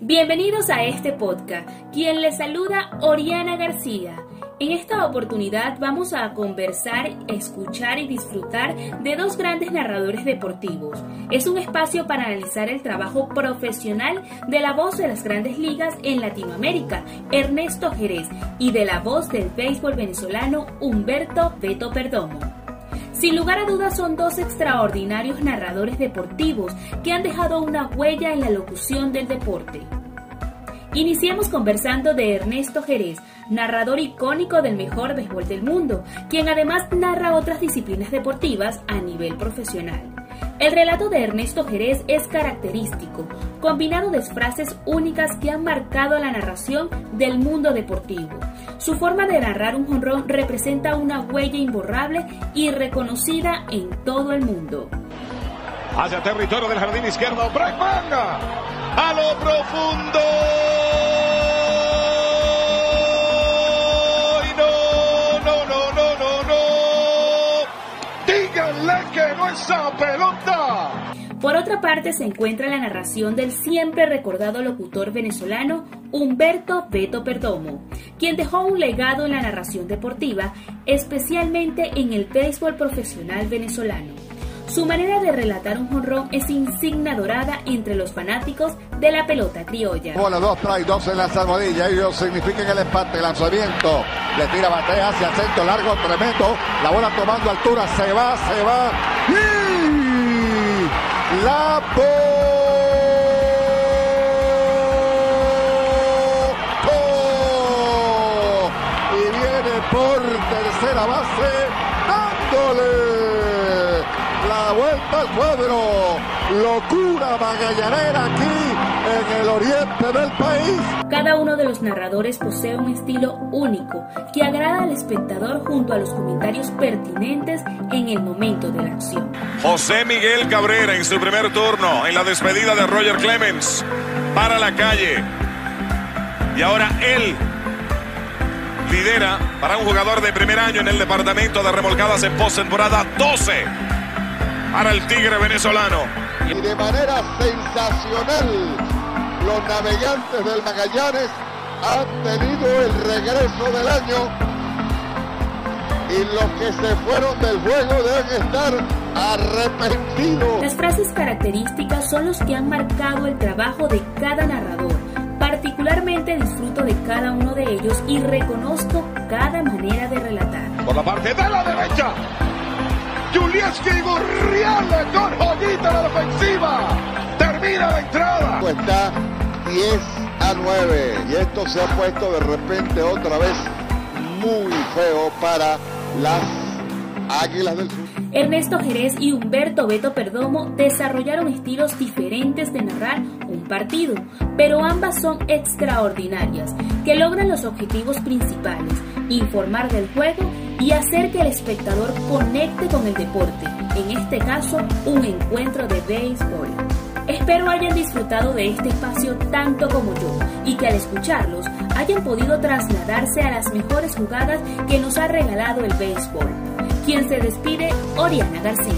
Bienvenidos a este podcast, quien les saluda Oriana García. En esta oportunidad vamos a conversar, escuchar y disfrutar de dos grandes narradores deportivos. Es un espacio para analizar el trabajo profesional de la voz de las grandes ligas en Latinoamérica, Ernesto Jerez, y de la voz del béisbol venezolano, Humberto Beto Perdomo. Sin lugar a dudas son dos extraordinarios narradores deportivos que han dejado una huella en la locución del deporte. Iniciemos conversando de Ernesto Jerez, narrador icónico del mejor béisbol del mundo, quien además narra otras disciplinas deportivas a nivel profesional. El relato de Ernesto Jerez es característico, combinado de frases únicas que han marcado la narración del mundo deportivo. Su forma de narrar un jonrón representa una huella imborrable y reconocida en todo el mundo. Hacia territorio del jardín izquierdo, Manga, a lo profundo. Esa pelota. Por otra parte se encuentra la narración del siempre recordado locutor venezolano Humberto Beto Perdomo, quien dejó un legado en la narración deportiva, especialmente en el béisbol profesional venezolano. Su manera de relatar un jonrón es insignia dorada entre los fanáticos de la pelota criolla. Bola, dos trae, dos en la salvadilla. Ellos significan el empate, lanzamiento. Le tira batea hacia el centro largo, tremendo. La bola tomando altura, se va, se va. ¡Y! La viene por tercera base, dándole la vuelta al cuadro. Locura magallanera aquí en el oriente del país. Cada uno de los narradores posee un estilo único que agrada al espectador junto a los comentarios pertinentes en el momento de la acción. José Miguel Cabrera en su primer turno en la despedida de Roger Clemens para la calle. Y ahora él lidera para un jugador de primer año en el departamento de remolcadas en postemporada 12 para el Tigre venezolano. Y de manera sensacional, los navegantes del Magallanes han tenido el regreso del año. Y los que se fueron del juego deben estar arrepentidos. Las frases características son los que han marcado el trabajo de cada narrador. Particularmente disfruto de cada uno de ellos y reconozco cada manera de relatar. Por la parte de la derecha. Julieski Gurriel con joyita a la ofensiva. Termina la entrada. Está 10 a 9. Y esto se ha puesto de repente otra vez muy feo para las Águilas del Sur. Ernesto Jerez y Humberto Beto Perdomo desarrollaron estilos diferentes de narrar un partido, pero ambas son extraordinarias, que logran los objetivos principales, informar del juego y hacer que el espectador conecte con el deporte, en este caso un encuentro de béisbol. Espero hayan disfrutado de este espacio tanto como yo y que al escucharlos hayan podido trasladarse a las mejores jugadas que nos ha regalado el béisbol. Quien se despide, Oriana García.